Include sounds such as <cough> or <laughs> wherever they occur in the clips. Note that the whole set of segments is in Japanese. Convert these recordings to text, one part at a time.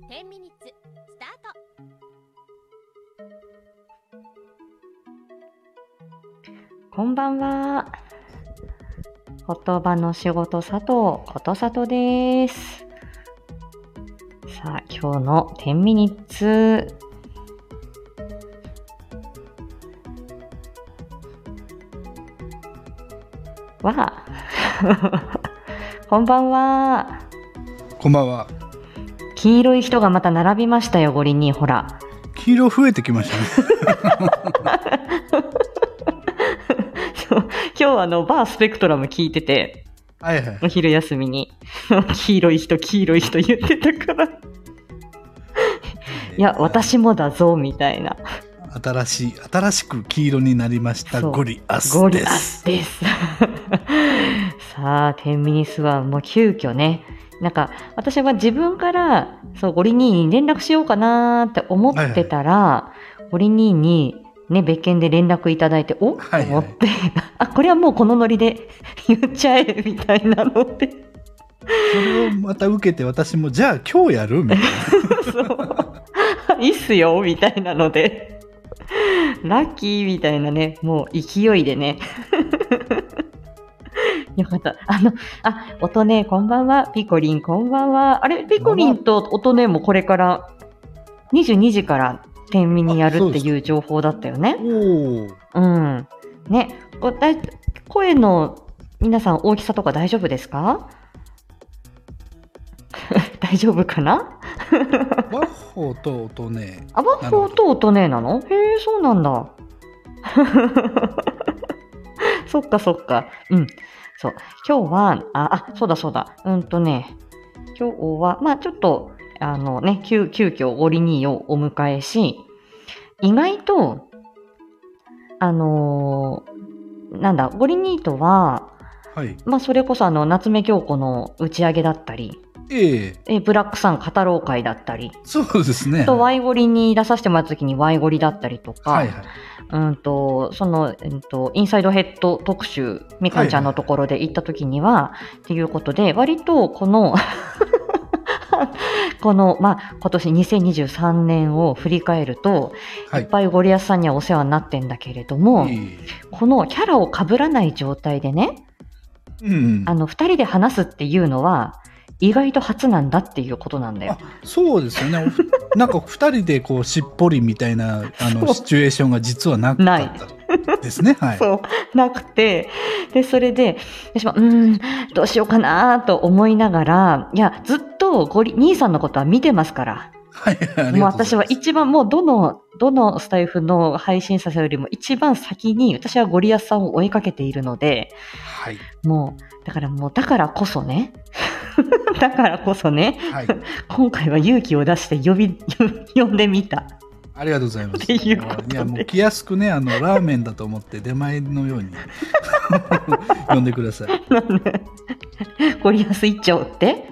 10ミニッツスタートこんばんは。言葉の仕事佐藤ことさとです。さあ、今日の10ミニッツ。は、<laughs> こんばんは。こんばんは。黄色い人がまた並びましたよ、五輪に、ほら。黄色増えてきましたね。<laughs> 今日あの、バースペクトラム聞いてて、はいはい。お昼休みに、<laughs> 黄色い人、黄色い人言ってたから、いや、私もだぞ、みたいな。新しい、新しく黄色になりましたゴリアスゴリアです。スです。<laughs> さあ、天ミニスはもう急遽ね、なんか私は自分からそうゴリ兄に連絡しようかなーって思ってたら、ゴリ兄にね、別件で連絡いただいて、おっ、はいはいと思って、<laughs> あ、これはもうこのノリで <laughs> 言っちゃえ、みたいなので。それをまた受けて私も、じゃあ今日やる？みたい <laughs> そういいっすよ、みたいなので。ラッキーみたいなね、もう勢いでね。<laughs> よかった。あの、あ、音ね、こんばんは。ピコリン、こんばんは。あれ、ピコリンと音ねもこれから、22時から天秤にやるっていう情報だったよねな。。おお。うん。ね、おだい声の皆さん大きさとか大丈夫ですか？<laughs> 大丈夫かな？ワッホーと音ね。あ、ワッフォーと音ねなの？へえ、そうなんだ。<laughs> そっかそっか。うん。そう。今日は、あ、あ、そうだそうだ。うんとね、今日は、まあちょっと、あのね、急、急遽ゴリニーをお迎えし、意外と、あのーなんだ、ゴリニーとは、はい。まあそれこそあの、夏目京子の打ち上げだったり、えええブラックさん語ろう会だったり、そうですね。あと、ワイゴリに出させてもらった時にワイゴリだったりとか、はいはい。うんと、その、うんと、インサイドヘッド特集、みかんちゃんのところで行った時には、っていうことで、割とこの、<laughs> この、まあ、今年2023年を振り返ると、、はいい。っぱいゴリアスさんにはお世話になってんだけれども、えこのキャラを被らない状態でね、えうん。あの、二人で話すっていうのは、意外と初なんだっていうことなんだよあ。そうですよね。<laughs> なんか二人でこうしっぽりみたいなあのシチュエーションが実はなかないったですね。はい。そう、なくて、で、それで、私も、うーん、どうしようかなと思いながら、いや、ずっとゴリ、兄さんのことは見てますから。はい。ありがとうございもう私は一番、もうどの、どのスタイフの配信者さんよりも一番先に、私はゴリアスさんを追いかけているので、はい。もう、だからもう、だからこそね、<laughs> だからこそね、はい。今回は勇気を出して呼び、<laughs> 呼んでみた。ありがとうございます。いいや、もう気安くね、あの、ラーメンだと思って出前のように <laughs> 呼んでください。なんでゴリアス一丁って？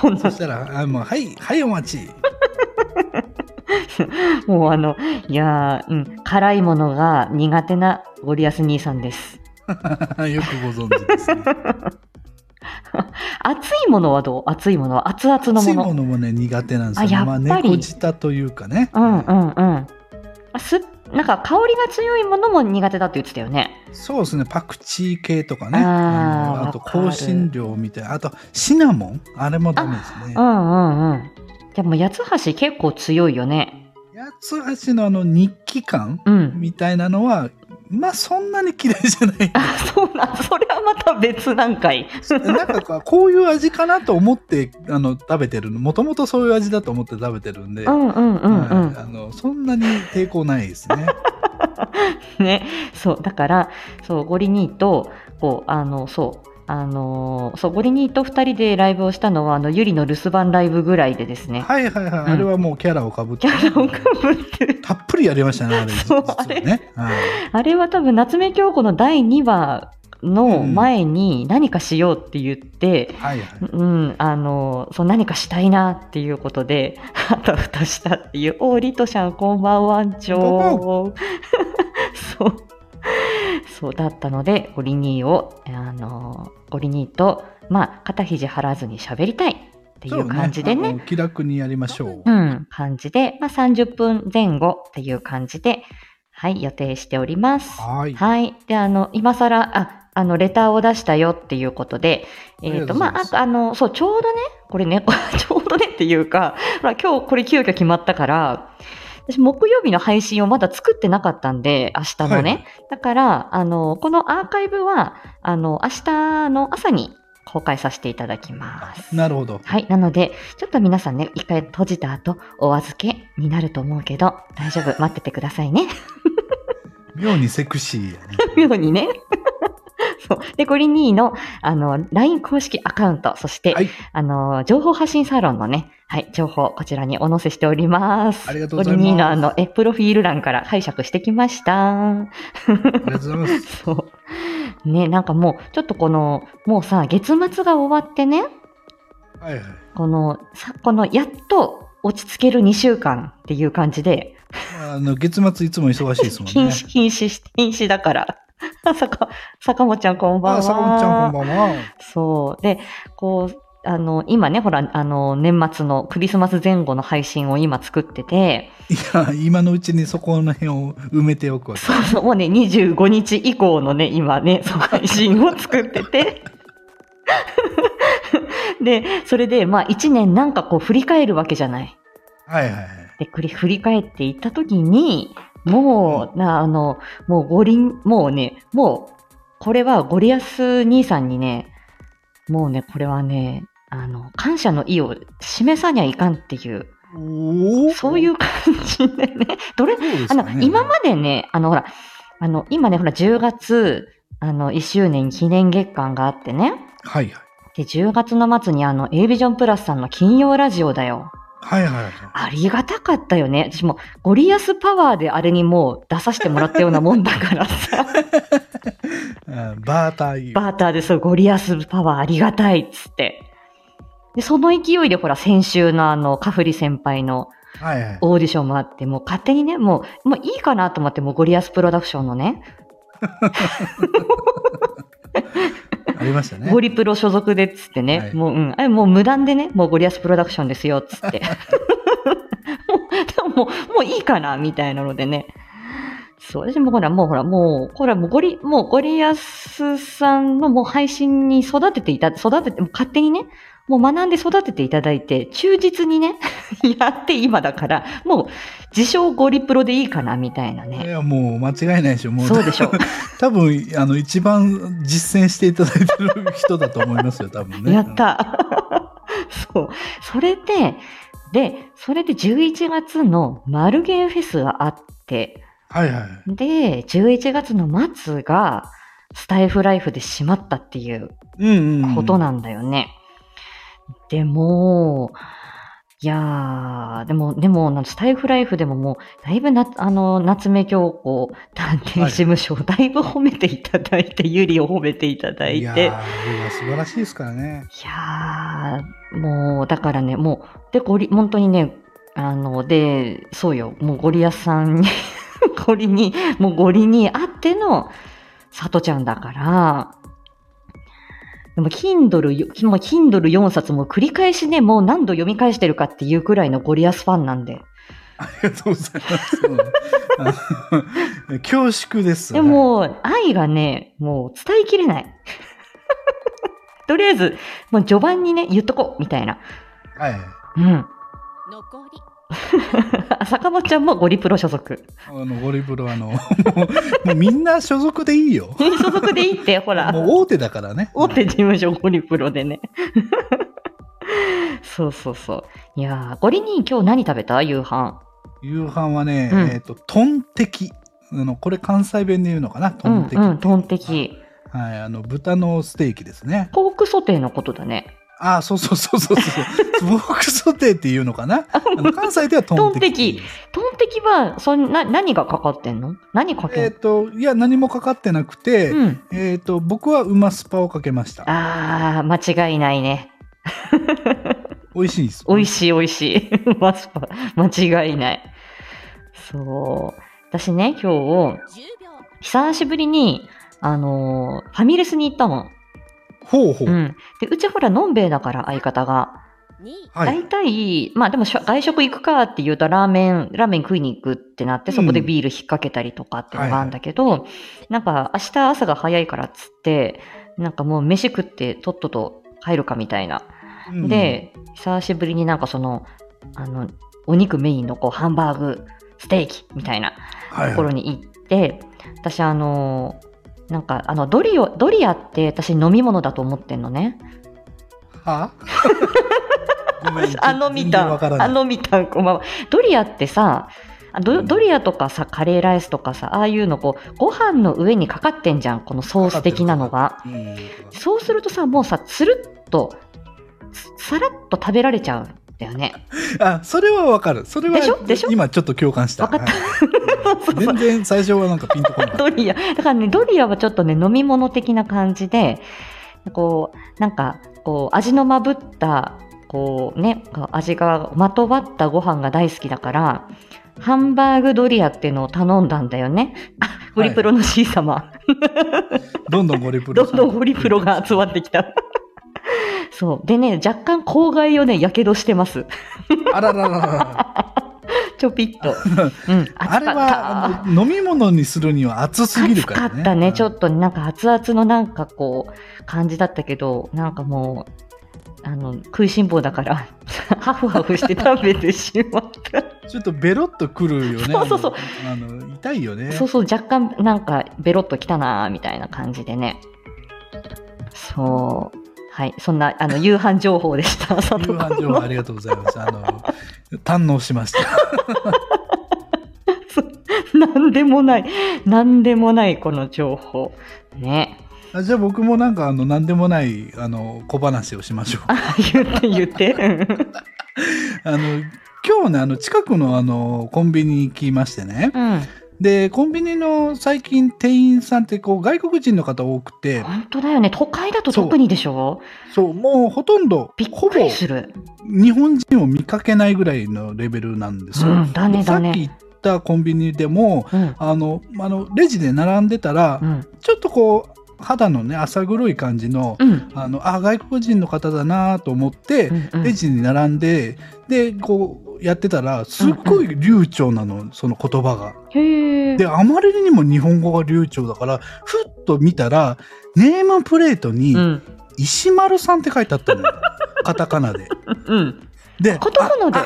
そんなそしたら、あもう、はい、はい、お待ち。<laughs> もうあの、いやー、うん、辛いものが苦手なゴリアス兄さんです。<laughs> よくご存知ですね。<laughs> 熱いものはどう？熱いものは？熱々の熱いもの。ものもね、苦手なんですよ。あやっぱりまあ、猫舌というかね。うんうんうん。あすなんか香りが強いものも苦手だって言ってたよね。そうですね、パクチー系とかね。あーあと、香辛料みたいな。あと、シナモンあれもダメですねう。んうんうん。でも八つ橋結構強いよね。八つ橋のあの日記感うん。みたいなのは、まあそんなに嫌いじゃない。あ、そうなん、それはまた別段階。なんかこうこういう味かなと思ってあの食べてるのもともとそういう味だと思って食べてるんで、うんうんうんうん。はいあのそんなに抵抗ないですね。<laughs> ね、そう、だから、そう、ゴリニーと、こう、あの、そう、あのーそう、ゴリニーと二人でライブをしたのは、あの、ゆりの留守番ライブぐらいでですね、はいはいはい、あれはもうキャラをかぶって、キャラをかぶってる。たっぷりやりましたね、あれ。そう実はね。はいあれは多分、夏目京子の第2話の前に何かしようって言って。うん、あの、そう、何かしたいなっていうことで、あたふたしたっていう、おー、リトシャン、こんばんはんちょー。<laughs> そう。そうだったので、ゴリニーを、あの、ゴリニーと、まあ、肩肘張らずに喋りたい。っていう感じでね。そうあの気楽にやりましょう。うん、感じで、まあ、30分前後っていう感じで、はい、予定しております。はい。はい。で、あの、今更、あ、あの、レターを出したよっていうことで、えっ、と、ありがとまあ、あと、あの、そう、ちょうどね、これね、<laughs> ちょうどねっていうか、ほら、今日これ急遽決まったから、私、木曜日の配信をまだ作ってなかったんで、明日のね。はいだから、あの、このアーカイブは、あの、明日の朝に公開させていただきます。なるほど。はい。なので、ちょっと皆さんね、一回閉じた後、お預けになると思うけど、大丈夫。待っててくださいね。<laughs> 妙にセクシーやね。<laughs> ようにね。そう。で、ゴリニーの、あの、LINE 公式アカウント、そして、はいあの、情報発信サロンのね、はい、情報、こちらにお載せしております。ありがとうございますゴリニーのあの、え、プロフィール欄から解釈してきました。ありがとうございます。<laughs> そう。ね、なんかもう、ちょっとこの、もうさ、月末が終わってね、はいはい。この、さ、この、やっと落ち着ける2週間っていう感じで、あの、月末いつも忙しいですもんね。<laughs> 瀕死、瀕死し、瀕死だから。<laughs> 坂、坂本ちゃんこんばんは。あ、坂本ちゃんこんばんは。そう。で、こう、あの、今ね、ほら、あの、年末のクリスマス前後の配信を今作ってて、いや、今のうちにそこの辺を埋めておくわけ。そうそう、もうね、25日以降のね、今ね、その配信を作ってて。<laughs> で、それで、まあ、1年なんかこう振り返るわけじゃない。はいはいはい。で、振り返っていったときに、もう、な、あの、もう五輪、もうね、もう、これはゴリアス兄さんにね、もうね、これはね、あの、感謝の意を示さにゃいかんっていう。そういう感じでね、どれ、そうですあの。今までね、あの、ほら、あの、今ね、ほら、10月、あの、1周年記念月間があってね、はいはい。で、10月の末にあの、A ビジョンプラスさんの金曜ラジオだよ。はいはいはい。ありがたかったよね。私も、ゴリアスパワーであれにもう出させてもらったようなもんだからさ、<laughs> うんバーターバーターでそう、ゴリアスパワーありがたいっつって。で、その勢いでほら、先週のあの、カフリ先輩のはいはい。オーディションもあって、もう勝手にね、もう、もういいかなと思って、もうゴリアスプロダクションのね、<laughs> ありましたね。ゴリプロ所属でっつってね、はいもう、うん、あれもう無断でね、もうゴリアスプロダクションですよっつって。<laughs> もう、でももう、もういいかなみたいなのでね。そう、私もほら、もうほら、もう、これはもうゴリ、もうゴリアスさんのもう配信に育てていた、育てて、勝手にね、もう学んで育てていただいて、忠実にね、<laughs> やって今だから、もう、自称ゴリプロでいいかなみたいないね。や、もう間違いないでしょ。もう、そうでしょ。<laughs> 多分、あの、一番実践していただいてる人だと思いますよ、多分ね。やった。<laughs> そう。それで、で、それで11月のマルゲンフェスがあって、はいはい。で、11月の末がスタイフライフで閉まったっていううんうんうん。ことなんだよね。でも、いやー、でも、でも、スタイフライフでももう、だいぶな、あの、夏目京子探偵事務所をだいぶ褒めていただいて、ゆりを褒めていただいて。いやー、素晴らしいですからね。いやー、もう、だからね、もう、で、ゴリ、本当にね、あの、で、そうよ、もうゴリアスさんに、<laughs> ゴリに、もうゴリにあっての、さとちゃんだから、でも、Kindle よ、もう Kindle 4冊も繰り返しね、もう何度読み返してるかっていうくらいのゴリアスファンなんで。ありがとうございます。<laughs> 恐縮です。でも、愛がね、もう伝えきれない。<laughs> とりあえず、もう序盤にね、言っとこう、みたいな。はい、はい。うん。残り <laughs> 坂本ちゃんもゴリプロ所属。あの、ゴリブロ、あの、も <laughs> うもうみんな所属でいいよ。所属でいいって、<laughs> ほら。もう大手だからね。大手事務所ゴリプロでね。そうそうそう。いやー、ゴリに今日何食べた？夕飯。夕飯はね、うんえっ、と、トンテキ。あの、これ関西弁で言うのかな？トうんンテキ。うん、トンテキ。はい、あの、豚のステーキですね。ポークソテーのことだね。ああ、そうそうそうそうそう。ボークソテーっていうのかな？関西ではトンテキ。トンテキは、そんな、何がかかってんの？何かけえっ、んと、いや、何もかかってなくて、うん。えっ、と、僕はうまスパをかけました。あー、間違いないね。<laughs> 美味しいです。美味しい美味しい。<laughs> マスパ、間違いない。そう。私ね、今日、10秒久しぶりに、あのーファミレスに行ったの。ほうほう。うん。で、うちほら、のんべえだから、相方が。2位はい。大体、まあでも外食行くかって言うとラーメン、ラーメン食いに行くってなって、そこでビール引っ掛けたりとかっていうのがあるんだけど、なんか明日朝が早いからっつって、なんかもう飯食ってとっとと帰るかみたいな。うん、で、久しぶりになんかその、あの、お肉メインのこうハンバーグ、ステーキみたいなはいところに行って、私あの、なんかあのドリオ、ドリアって私飲み物だと思ってんのね。は？<laughs> ごめんあの見全然わたからない。あの見たこんばん。はドリアってさあドドリアとかさカレーライスとかさああいうのこうご飯の上にかかってんじゃんこのソース的なのが。うん。そうするとさもうさつるっとつさらっと食べられちゃうんだよねあ、それはわかる。それは今ちょっと共感した。わかったはい <laughs> 全然最初はなんかピンとこなかっドリアだからねドリアはちょっとね飲み物的な感じでこうなんかこう味のまぶったこうね味がまとわったご飯が大好きだからハンバーグドリアっていうのを頼んだんだよね。あ、ゴリプロの C 様。た。どんどんゴリプロさ <laughs> どんどんゴリプロが集まってきた。そう。でね、若干口外をね、やけどしてます。あらららら <laughs> ちょぴっと。<laughs> うん。あれは飲み物にするには熱すぎるからね。暑かったね。ちょっとなんか熱々のなんかこう、感じだったけど、なんかもう、あの、食いしん坊だから、<laughs> ハフハフして食べてしまった。ちょっとベロッとくるよね。そうそうそうあの。痛いよね。そうそう、若干なんかベロッときたなーみたいな感じでね。そう。はい。そんな、あの、<laughs> 夕飯情報でした。夕飯情報ありがとうございます。あの、堪能しました。<laughs> なんでもない。なんでもない、この情報。ね。あじゃあ僕もなんかあの、なんでもない、あの、小話をしましょう。あ、言って言って。あの、今日ね、あの、近くのあの、コンビニに行きましてね。うん。で、コンビニの最近店員さんってこう、外国人の方多くて、本当だよね。都会だと特にでしょ？そう、もうほとんどびっ、くりする。日本人を見かけないぐらいのレベルなんですよ。うんだねだねさっき言ったコンビニでも、うん。あの、あの、レジで並んでたら、うん。ちょっとこう、肌のね、浅黒い感じの、うん。あの、あ、外国人の方だなと思って、うんうんレジに並んで、で、こう、やってたら、すっごい流暢なの、その言葉が。で、あまりにも日本語が流暢だから、ふっと見たら、ネームプレートにう、ん。石丸さんって書いてあったのよ。<laughs> カタカナで。<laughs> うん。で、カタカナで？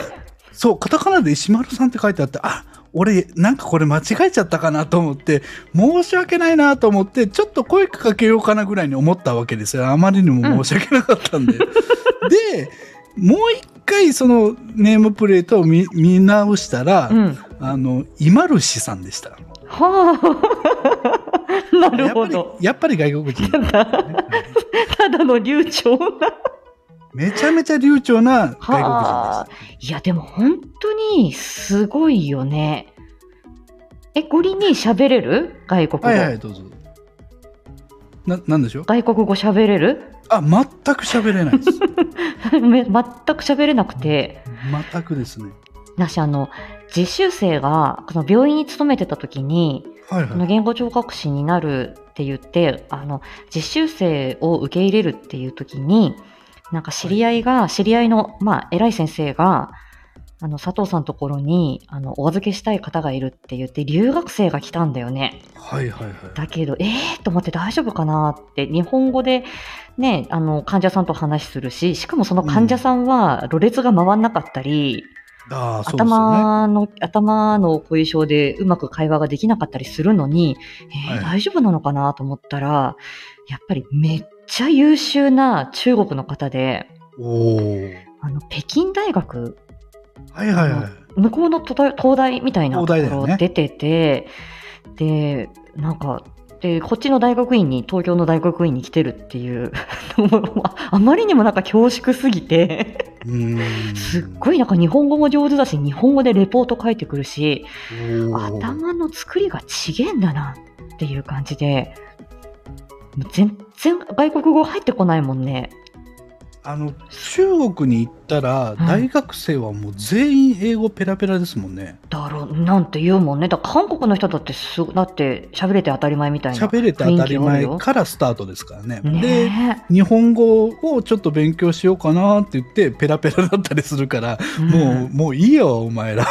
そう、カタカナで石丸さんって書いてあって、あ、俺、なんかこれ間違えちゃったかなと思って、申し訳ないなと思って、ちょっと声かけようかなぐらいに思ったわけですよ。あまりにも申し訳なかったんで。<laughs> で、もう一回そのネームプレートを見見直したら、うん。あの、今ルシさんでした。はあ。<laughs> なるほど。やっぱり外国人、ねはいただの流暢な。めちゃめちゃ流暢な外国人はあで。いや、でも本当にすごいよね。え、ゴリに喋れる？外国語。はいはい、どうぞ。な、なんでしょう？外国語喋れる？あ、全く喋れないです。<laughs> め全く喋れなくて、全くですね。私あの、実習生が、その病院に勤めてた時に、はいはい。この言語聴覚士になるって言って、あの、実習生を受け入れるっていう時に、なんか知り合いが、知り合いの、まあ、偉い先生が、あの、佐藤さんのところに、あの、お預けしたい方がいるって言って、留学生が来たんだよね。はいはいはい。だけど、えー？と思って大丈夫かなって、日本語でね、あの、患者さんと話するし、しかもその患者さんは、ろれつが回んなかったり、ああ、そうですよね。頭の、頭の後遺症でうまく会話ができなかったりするのに、えー？はい大丈夫なのかなと思ったら、やっぱりめっちゃ優秀な中国の方で。あの、北京大学、はいはいはい。向こうの東大みたいなところ出てて、で、なんか、で、こっちの大学院に、東京の大学院に来てるっていう、あ <laughs> あまりにもなんか恐縮すぎて。すっごいなんか日本語も上手だし、日本語でレポート書いてくるし、頭の作りがちげえんだなっていう感じで、全然外国語入ってこないもんね。あの、中国に行ったら、うん大学生はもう全員英語ペラペラですもんね。だろう、なんて言うもんね。だ韓国の人だってす、だって喋れて当たり前みたいな。喋れて当たり前からスタートですからね。あるよで、ね日本語をちょっと勉強しようかなって言って、ペラペラだったりするから、え。もう、もういいよ、お前ら。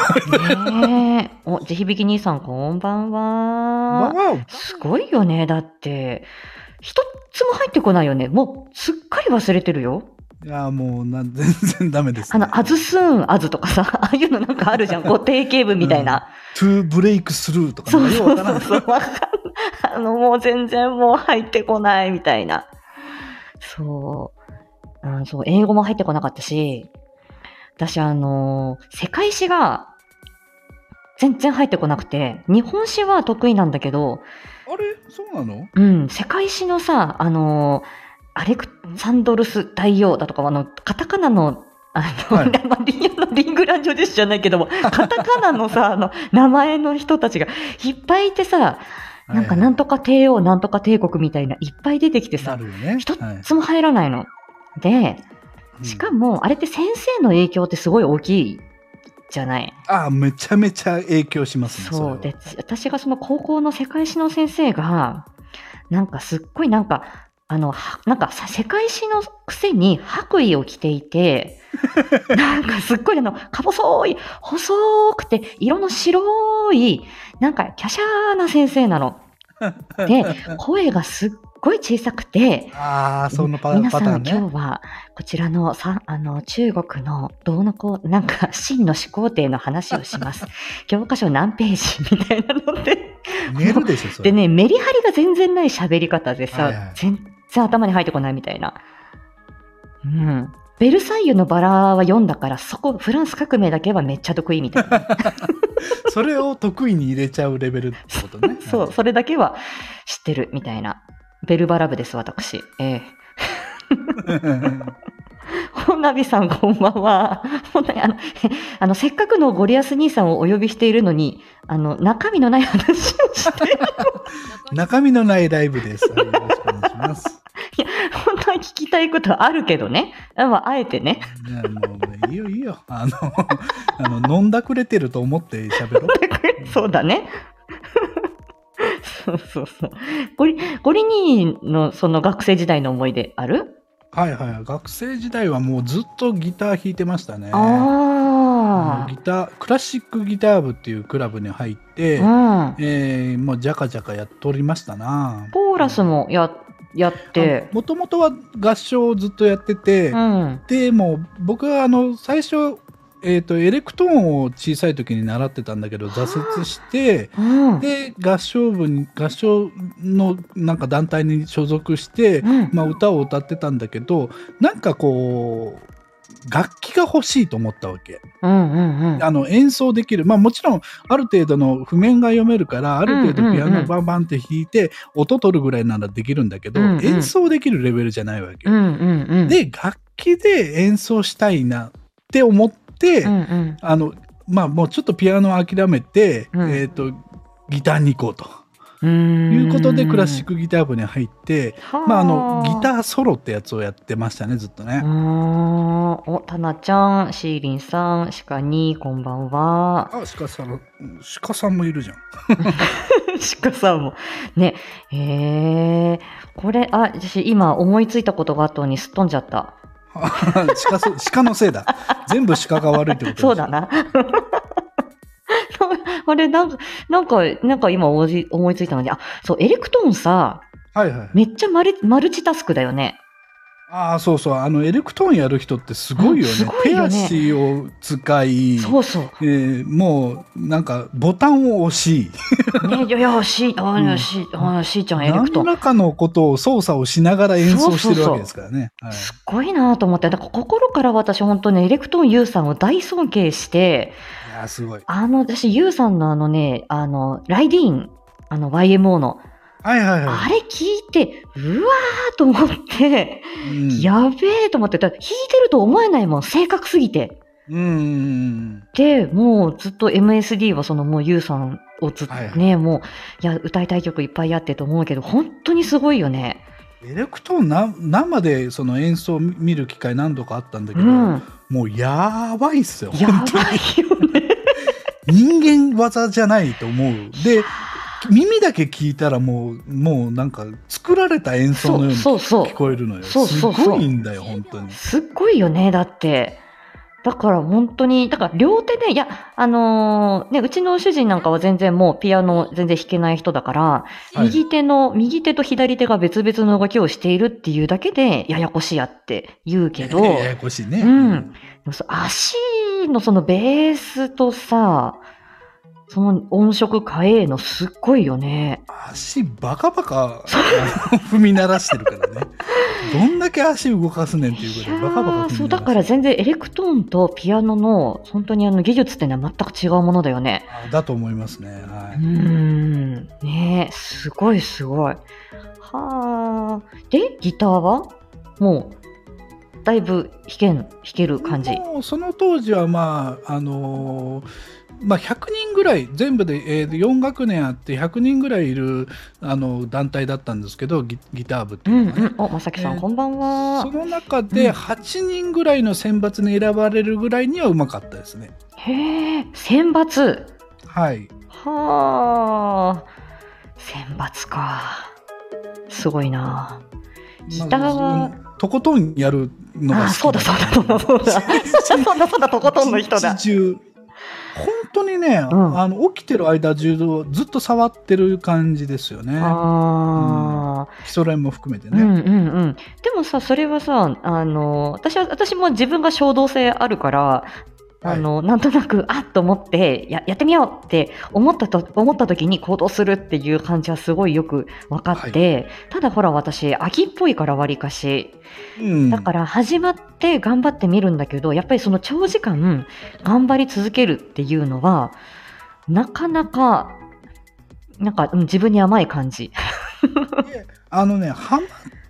うん。ねえ。お、地響き兄さん、こんばんは。すごいよね。だって、一つも入ってこないよね。もう、すっかり忘れてるよ。いや、もうな、全然ダメです、ね。あの、 as soon、as とかさ、<laughs> ああいうのなんかあるじゃん。<laughs> こう、定型文みたいな。 to break through とかね、よそうそうそう。わかんない。あの、もう全然もう入ってこないみたいな。そう。うん、そう、英語も入ってこなかったし、私あの、世界史が全然入ってこなくて、日本史は得意なんだけど、あれ？そうなの？うん、世界史のさ、あの、アレクサンドルス大王だとか、あの、カタカナの、あの、はいまあリあのリングランジョですじゃないけども、<laughs> カタカナのさ、あの、名前の人たちがいっぱいいてさ、なんかなんとか帝王、なんとか帝国みたいないっぱい出てきてなさ、ね。一はいつも入らないの。で、しかも。も、あれって先生の影響ってすごい大きいじゃない。あめちゃめちゃ影響しますね。そう。れで、私がその高校の世界史の先生が、なんかすっごいなんか、あの、はなんかさ世界史のくせに白衣を着ていて、<laughs> なんかすっごいあの、か細い、細くて、色の白い、なんか、華奢な先生なの。で、<laughs> 声がすっごい小さくて、ああ、そのパ皆さんパターンね。今日はこちらのさあの中国のどうのこうなんか真の始皇帝の話をします。<laughs> 教科書何ページ？みたいなので。でね、メリハリが全然ない喋り方でさ、はいはい全然頭に入ってこないみたいな。うん。ベルサイユのバラは読んだから、そこ、フランス革命だけはめっちゃ得意みたいな。<laughs> それを得意に入れちゃうレベルってことね。<laughs> そう、はいそれだけは知ってるみたいな。ベルバラ部です、私。ええ。<laughs> 本並さん、こんばんは。本当にあの、<laughs> あの、せっかくのゴリアス兄さんをお呼びしているのに、あの、中身のない話をして、中身のないライブです。はいよろしくお願いします。本当は聞きたいことあるけどね。あまあ、あえてね。いや、もう、いいよ、いいよ。あの、あの飲んだくれてると思って喋ろう。そうだね。<laughs> そうそうそう。ゴリ、ゴリ兄のその学生時代の思い出ある？はいはい。学生時代はもうずっとギター弾いてましたね。あギター、クラシックギター部っていうクラブに入って、あ。うん。えー、もうジャカジャカやっておりましたな。ポーラスもや、やって、もともとは合唱をずっとやってて、うん。でもう僕はあの最初、えー、とエレクトーンを小さい時に習ってたんだけど挫折してうん。で合唱部に合唱のなんか団体に所属して、うん。まあ、歌を歌ってたんだけどなんかこう楽器が欲しいと思ったわけ。うんうんうん。あの演奏できる。まあもちろんある程度の譜面が読めるからある程度ピアノバンバンって弾いて音取るぐらいならできるんだけど、うんうん。演奏できるレベルじゃないわけ。うんうんうん。で楽器で演奏したいなって思って、うんうん。あのまあもうちょっとピアノを諦めて、うんえっ、とギターに行こうということでクラシックギター部に入って、まああのギターソロってやつをやってましたねずっとね。お、たなちゃん、シーリンさん、シカに、こんばんは。あ鹿さん鹿さんもいるじゃん。<laughs> シカさんも。ね、へえ。これ、あ、私今思いついたことがあったのにすっ飛んじゃった。<laughs> 鹿そ鹿のせいだ。全部鹿が悪いってことですそうだな。<laughs> あれ、なんか、なんか、なんか今思い思いついたのに、あ、そう、エレクトーンさ、はいはい。めっちゃマルマルチタスクだよね。ああそうそうあのエレクトーンやる人ってすごいよね。うんすごいよね手足を使い、そうそう。えーもうなんかボタンを押し。ね、いやいや、し、あ、<laughs> うんし、あ、しーちゃんエレクトーン。何らかのことを操作をしながら演奏してるわけですからね。はいすっごいなと思って、だから心から私本当ね、エレクトーンユウさんを大尊敬して、いやすごい。あの、私、ユウさんのあのね、あの、ライディーン、あの、YMO の、はいはいはあれ聞いて、うわーと思って、い。うんやべえと思って、弾いてると思えないもん、正確すぎて。うん。で、もうずっと MSD はそのもうユウさんをずっとはいはいね、もう、いや、歌いたい曲いっぱいあってと思うけど、本当にすごいよね。エレクトーンな生でその演奏を見る機会何度かあったんだけど、うん。もうやばいっすよ。やばいよね。<laughs> 人間技じゃないと思う。で、耳だけ聞いたらもう、もうなんか作られた演奏のようにそうそうそう聞こえるのよ。そうそうそうすごいんだよ、本当に。すっごいよね、だって。だから本当に、だから両手で、いや、あのーね、うちの主人なんかは全然もうピアノ全然弾けない人だから、はい右手の、右手と左手が別々の動きをしているっていうだけで、ややこしいやって言うけど、<laughs> ややこしいね。うん。でもそ足のそのベースとさ、その音色変えのすっごいよね。足バカバカ踏み鳴らしてるからね。<laughs> どんだけ足動かすねんっていうぐらいバカバカそう、だから全然エレクトーンとピアノの本当にあの技術っていうのは全く違うものだよね。あだと思いますね。はうーん。ねえ、すごいすごい。はあ。で、ギターはもう、だいぶ弾けん、弾ける感じ。その当時はまあ、あのーまあ、100人ぐらい全部で、えー4学年あって100人ぐらいいるあの団体だったんですけどギギター部ってういうんのがね、うん。お、まさきさん、えーこんばんはそ。の中うでん8人ぐらいの選抜に選ばれるぐらいにはうまかったですね。へえ、選抜？はい。はあ。選抜か。すごいな。ギターは？まあとことんやるのが好きあそうだそうだそうだそうだ。そうだとことんの人だ本当にね、うんあの起きてる間中ずっと触ってる感じですよね。ああ。基礎練も含めてね。うんうんうん。でもさ、それはさ、あの、私は、私も自分が衝動性あるから、あの、なんとなく、<laughs> あっと思って、や、やってみようって思ったと、思った時に行動するっていう感じはすごいよく分かって、ただほら私、秋っぽいから割かし、うん。だから始まって頑張ってみるんだけど、やっぱりその長時間頑張り続けるっていうのは、なかなか、なんか、うん自分に甘い感じ。あのね、ハマっ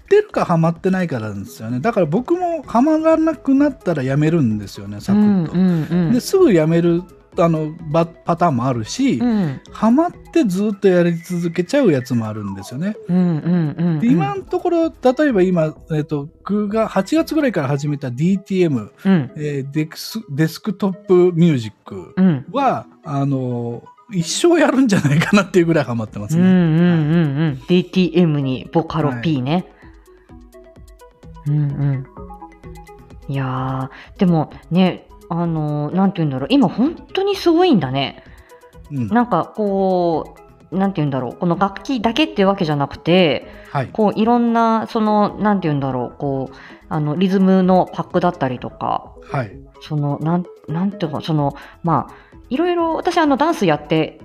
てるかハマってないかなんですよね。だから僕もハマらなくなったらやめるんですよね、サクッと。うんうんうん。ですぐやめるあのバパターンもあるし、うんハマってずっとやり続けちゃうやつもあるんですよね。うんうんうんうん。で今のところ、例えば今、えっと僕が8月ぐらいから始めた DTM、うんえーデクスデスクトップミュージックうん。は、あの一生やるんじゃないかなっていうぐらいハマってますね。うんうんうんうん。DTM にボカロ P ね。うんうん。いやー、でもね、あのーなんて言うんだろう、今本当にすごいんだね。うんなんかこう、なんて言うんだろう、この楽器だけっていうわけじゃなくて、はい。こういろんな、その、なんて言うんだろう、こう、あの、リズムのパックだったりとか、はい。その、なん、なんていうか、その、まあ、いろいろ、私、あの、ダンスやって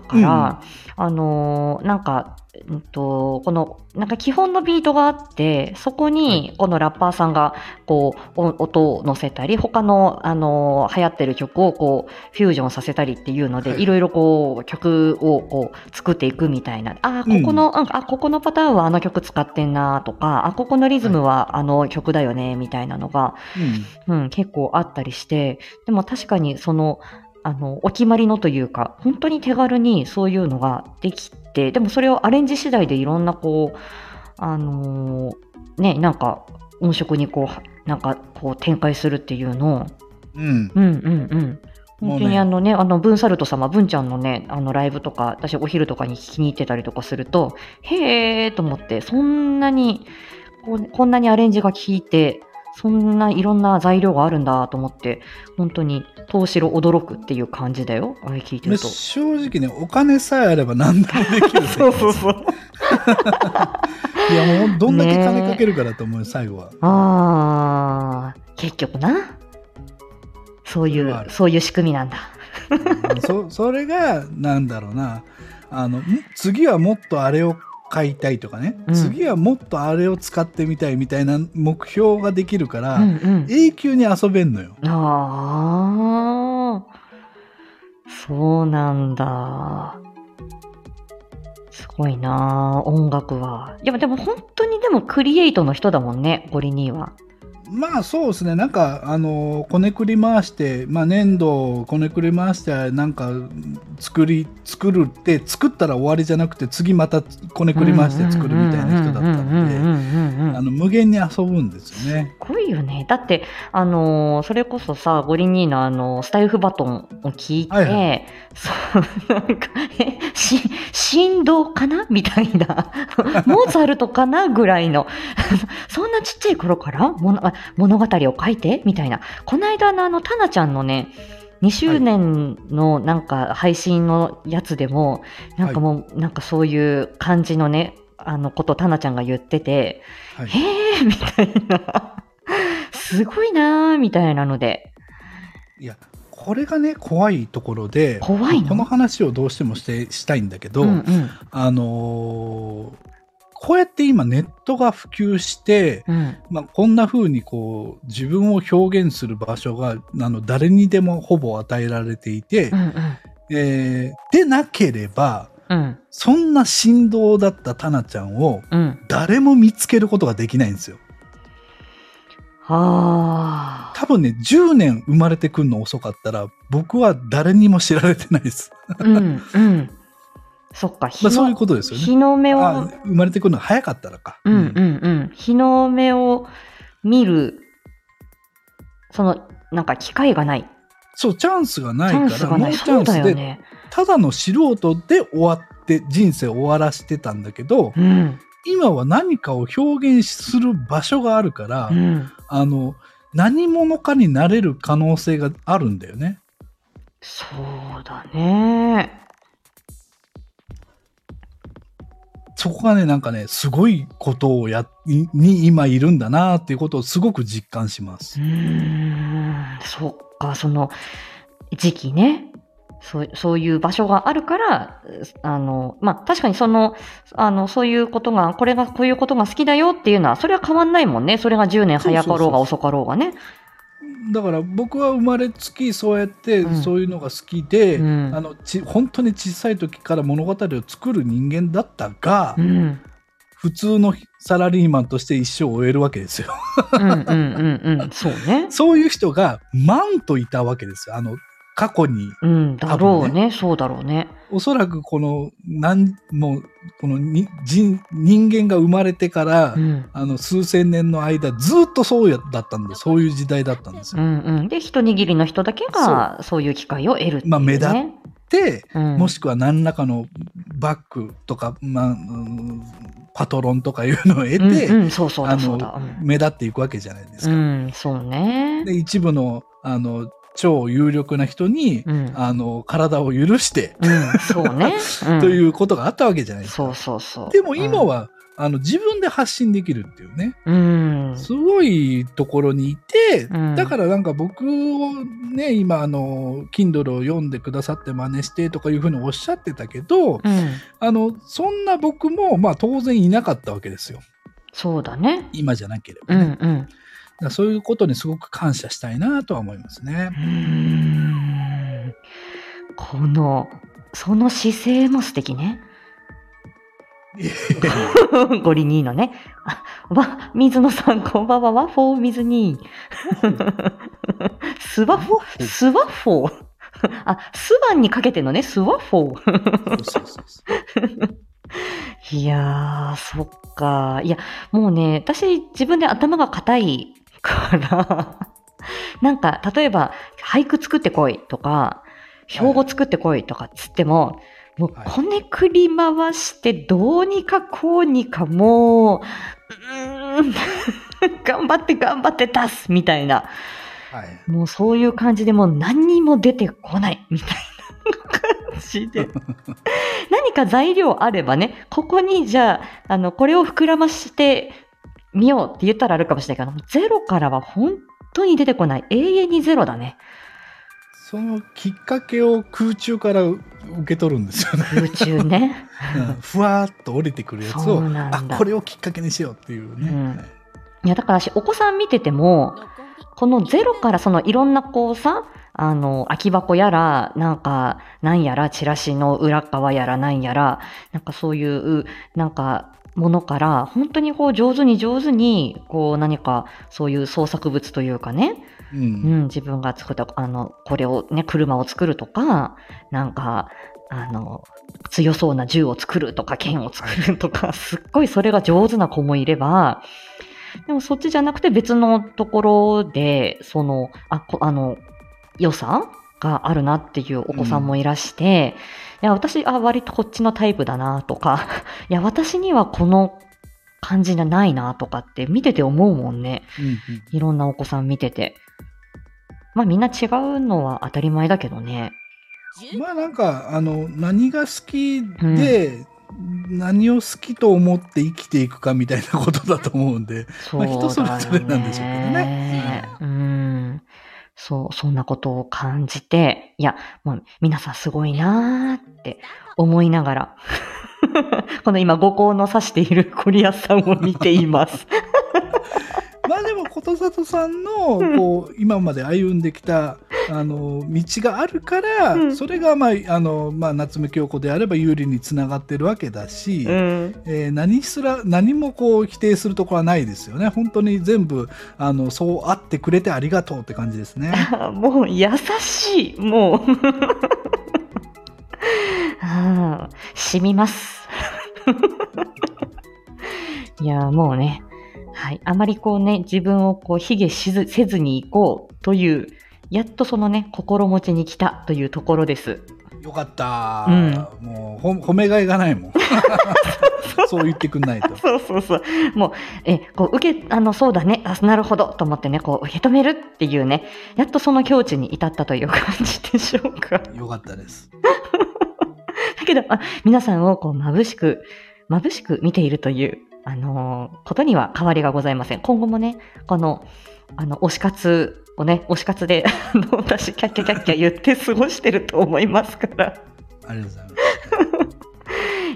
たから、あのーなんか、うんと、この、なんか基本のビートがあって、そこはに、このラッパーさんが、こう、お音を乗せたり、他の、あのー流行ってる曲を、こう、フュージョンさせたりっていうので、はい。いろいろこう、曲を、こう、作っていくみたいな。あ、こうん。この、うんあ、ここのパターンはあの曲使ってんなとか、あ、ここのリズムはあの曲だよね、みたいなのが、うん。うん、結構あったりして、でも確かにその、あの、お決まりのというか、本当に手軽にそういうのができて、でもそれをアレンジ次第でいろんなこう、あのーね、なんか音色にこう、なんかこう展開するっていうのを、うん。うんうんうん。本当にあのね、あの、ブンサルト様、ブンちゃんのね、あの、ライブとか、私お昼とかに聞きに行ってたりとかすると、へーと思って、そんなに、こうこんなにアレンジが効いて、そんないろんな材料があるんだと思って、本当に、投資ろ驚くっていう感じだよ。あれ聞いてでると。正直ね、お金さえあれば何でもできる。<laughs> そうそうそう。いや、もうどんだけ金かけるかだと思うよ、最後は。あー、結局な。そういう、そういう仕組みなんだ。うんそそれが、なんだろうな。あの、ん次はもっとあれを買いたいとかね、うん次はもっとあれを使ってみたいみたいな目標ができるから、うんうん。永久に遊べんのよ。ああ、そうなんだ。すごいなあ音楽は。いや、でも本当にでもクリエイトの人だもんね、ゴリ兄は。まあそうですね、なんか、あの、こねくり回して、まあ粘土をこねくり回して、なんか作り作るって作ったら終わりじゃなくて次またこねくり回して作るみたいな人だったのであの無限に遊ぶんですよね。すごいよね。だって、あのそれこそさ、ゴリニーのあの、スタイフバトンを聞いて、はいはそう、なんか、え、し、振動かな？みたいな、<laughs> モーツァルトかな？ぐらいの、そんなちっちゃい頃から物あ物語を書いて？みたいな。この間のあの、タナちゃんのね、2周年のなんか配信のやつでも、なんかもう、なんかそういう感じのね、あのことタナちゃんが言ってて、はい。へー！みたいな。すごいなー！みたいなので。いやこれがね怖いところで怖いの？この話をどうしてもしてしたいんだけど、うんうん。あのーこうやって今ネットが普及して、うん。まあ、こんな風にこう自分を表現する場所があの誰にでもほぼ与えられていて、うんえーでなければうん。そんな振動だったタナちゃんをうん。誰も見つけることができないんですよ。はあ。多分ね、10年生まれてくるの遅かったら、僕は誰にも知られてないです。うんうん。そっか、日のまあそういうことですよね。日の目を、あ生まれてくるのが早かったらか。うんうんうん。日の目を見る、その、なんか機会がない。そう、チャンスがないから、ノンスがない。そうーチャンスで、だよね。ただの素人で終わって、人生を終わらしてたんだけど、うん。今は何かを表現する場所があるから、うん。あの、何者かになれる可能性があるんだよね。そうだね。そこがね、なんかね、すごいことをや、にに今いるんだなっていうことをすごく実感しますう。ーん、そっか、その時期ね。そうそういう場所があるから、あの、まあ、確かにその、あの、そういうことが、これが、こういうことが好きだよっていうのは、それは変わんないもんね。それが10年早かろうが遅かろうがね。だから僕は生まれつきそうやってうんそういうのが好きで、うんあのち本当に小さい時から物語を作る人間だったが、うん。普通のサラリーマンとして一生を終えるわけですよ。そういう人が万といたわけですよ。あの過去にうん、だろうね。そうだろうね。おそらくこの何もうこのに人人間が生まれてから、うん。あの数千年の間ずっとそうやだったんでそういう時代だったんですよ。うんうん。で、一握りの人だけが、そういう機会を得るっていう、ね。まあ目立っで、うん、もしくは何らかのバッグとか、まあうんパトロンとかいうのを得て、うんうん、そうそうあだそうだ。の目立っていくわけじゃないですか。うん、そうね。で一部のあの超有力な人に、うん。あの体を許して、うん、そうね。<laughs> うん、ということがあったわけじゃないですか。そうそうそう。でも今は、あの自分で発信できるっていうね、うん、うん。すごいところにいて、うんだからなんか僕をね、今あの、Kindle を読んでくださって真似してとかいうふうにおっしゃってたけど、うん、あの、そんな僕も、まあ当然いなかったわけですよ。そうだね。今じゃなければね。うん、うん。だそういうことにすごく感謝したいなとは思いますねう。んこの、その姿勢も素敵ね。ゴリニーのね。あ、わ、水野さん、こんばんは、ワッフォー水に。スワッフォー、スワッフォー。あ、スワンにかけてのね、スワッフォー。そうそうそういやー、そっか。いや、もうね、私、自分で頭が硬いから、なんか、例えば、俳句作ってこいとか、標語作ってこいとかっつっても、もう、はいこねくり回して、どうにかこうにか、もう、うーん、<laughs> 頑張って頑張って出すみたいな、はい。もうそういう感じでもう何にも出てこないみたいな感じで。<laughs> 何か材料あればね、ここにじゃあ、あの、これを膨らましてみようって言ったらあるかもしれないけど、ゼロからは本当に出てこない。永遠にゼロだね。そのきっかけを空中から受け取るんですよね。空中ね。うんふわーっと降りてくるやつをあこれをきっかけにしようっていうね、うんはいいや、だから私、お子さん見てても、このゼロからそのいろんなこうさ、あの、空き箱やら、なんか、なんやら、チラシの裏側やら、なんやら、なんかそういう、なんか、ものから、本当にこう上手に上手に、こう何かそういう創作物というかね、ううんん、自分が作った、あの、これをね、車を作るとか、なんか、あの、強そうな銃を作るとか剣を作るとか、すっごいそれが上手な子もいれば、でもそっちじゃなくて別のところで、その、あ、こあの、良さがあるなっていうお子さんもいらして、いや、私、あ、割とこっちのタイプだなとか、<laughs> いや、私にはこの感じじゃないなとかって見てて思うもんね。うんうんいろんなお子さん見てて。まあみんな違うのは当たり前だけどね。まあなんか、あの、何が好きで、何を好きと思って生きていくかみたいなことだと思うんで、そうだよね。人それぞれなんでしょうけどねうん。そう、そんなことを感じて、いや、もう皆さんすごいなーって思いながら、<laughs> この今、五行の指しているコリアさんを見ています。<laughs> まあでも、ことさとさんの、うんこう、今まで歩んできた、あの、道があるから、うんそれが、まあ、あの、まあ、夏目京子であれば有利につながってるわけだし、うん。えー何すら、何もこう、否定するところはないですよね。本当に全部、あの、そうあってくれてありがとうって感じですね。<laughs> もう優しい、もう。<laughs> ああ、染みます。<laughs> いや、もうね、はい。あまりこうね、自分をこう、卑下しずせずにいこうという、やっとそのね、心持ちに来たというところです。よかった、うん。もうほ褒めがいがないもん。<laughs> そう言ってくんないと。そうそうそう。もう、え、こう、受け、あの、そうだね、あ、なるほど、と思ってね、こう、受け止めるっていうね、やっとその境地に至ったという感じでしょうか。よかったです。<laughs> だけど、あ皆さんをこう眩しく、眩しく見ているという、あのーことには変わりがございません。今後もね、この、あの、推し活をね、推し活で、<laughs> あの、私、キャッキャキャッキャ言って過ごしてると思いますから。ありがとうございます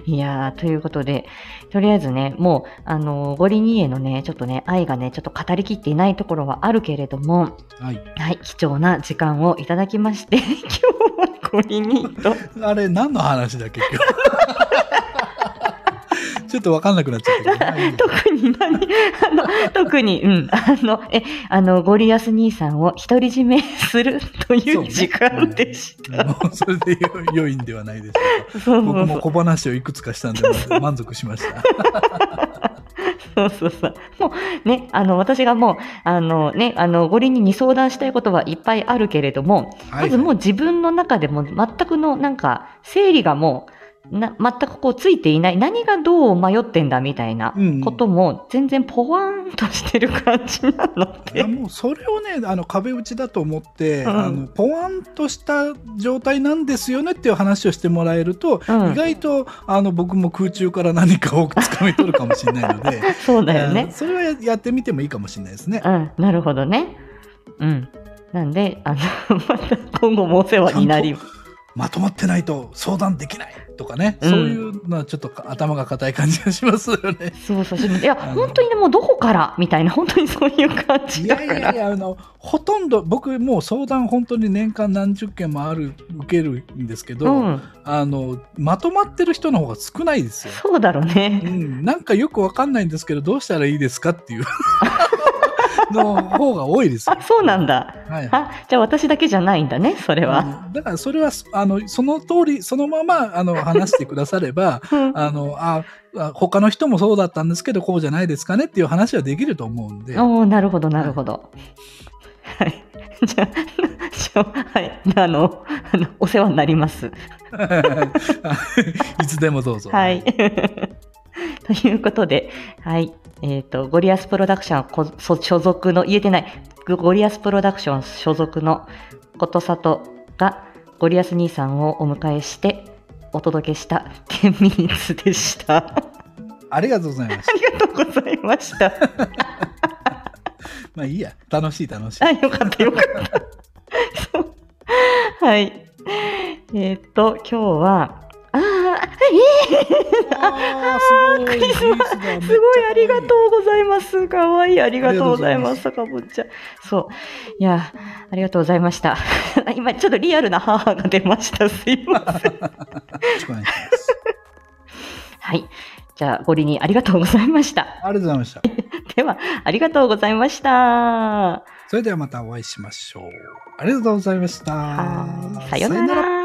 いやー、ということで、とりあえずね、もう、あのーゴリニエのね、ちょっとね、愛がね、ちょっと語りきっていないところはあるけれども、はいはい、貴重な時間をいただきまして、<laughs> 今日はゴリニーと、あれ何の話だっけ今日？<laughs> ちょっと分かんなくなっちゃった <laughs> 特に何？あの、特に、うん、あの、え、あの、ゴリアス兄さんを独り占めするといそう時間でした。もうそれでよ良いんではないでしょうかそう。僕も小話をいくつかしたんで満足しました。そうそうそう。もうね、あの、私がもう、あのね、あの、ゴリにに相談したいことはいっぱいあるけれども、まずもう自分の中でも全くのなんか整理がもうな全くこうついていない何がどう迷ってんだみたいなうんことも全然ポワンとしてる感じなので、いやもうそれをねあの壁打ちだと思って、うん。あのポワンとした状態なんですよねっていう話をしてもらえると、うん。意外とあの僕も空中から何かをつかみ取るかもしれないので。<laughs> そうだよね。えー。それはややってみてもいいかもしれないですね。うん、なるほどね。うん。なんで、あの、<laughs> また今後もお世話になり、まとまってないと相談できないとかね、うんそういうのはちょっと頭が硬い感じがしますよね。そうそう、いや、本当にね、もうどこから？みたいな、本当にそういう感じい。やいやいや、あの、ほとんど、僕もう相談本当に年間何十件もある、受けるんですけど、うん、あの、まとまってる人の方が少ないですよ。そうだろううね。ん、なんかよくわかんないんですけど、どうしたらいいですかっていう <laughs> の方が多いですよあ、。そうなんだ。はい。あ、じゃあ私だけじゃないんだね、それは。うんだからそれは、あの、その通り、そのまま、あの、<laughs> 話してくだされば、うんあの、あ、あ他の人もそうだったんですけど、こうじゃないですかねっていう話はできると思うんで。おーなるほど、なるほど。はい。じゃあ、じゃあはい。あの、あのお世話になります。<laughs> いつでもどうぞ。はい。<laughs> ということで、はい。えっ、と、ゴリアスプロダクションこそ所属の、言えてない、ゴリアスプロダクション所属のことさとが、ゴリアス兄さんをお迎えして、お届けした10ミニッツでした。あ <laughs> ありがとうございます。りがとうございました。<laughs> まあいいや。楽しい楽しい。あ、よかったよかった。そうはい。えっ、と、今日は、あーえあーすごい。クリスマスすごいありがとうございます。かわいい。ありがとうございます。かぼちゃん。そう。いや、ありがとうございました。<laughs> 今、ちょっとリアルな母が出ました。すいません。<laughs> はい。じゃあ、ゴリにありがとうございました。ありがとうございました。<laughs> では、ありがとうございました。それではまたお会いしましょう。ありがとうございました。はいさようなら